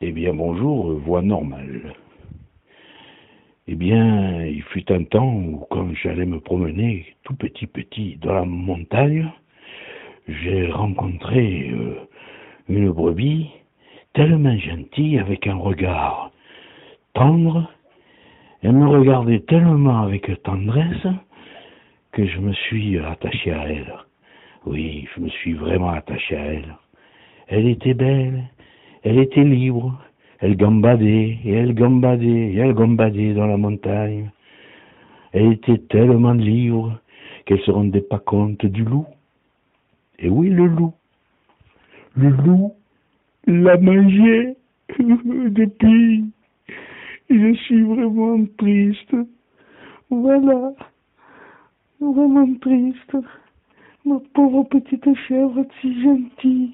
Eh bien, bonjour, voix normale. Eh bien, il fut un temps où, quand j'allais me promener tout petit petit dans la montagne, j'ai rencontré euh, une brebis tellement gentille avec un regard tendre. Elle me regardait tellement avec tendresse que je me suis attaché à elle. Oui, je me suis vraiment attaché à elle. Elle était belle, elle était libre, elle gambadait, et elle gambadait, et elle gambadait dans la montagne. Elle était tellement libre qu'elle se rendait pas compte du loup. Et oui, le loup. Le loup l'a mangé depuis. Je suis vraiment triste. Voilà. Vraiment triste. Ma pauvre petite chèvre si gentille.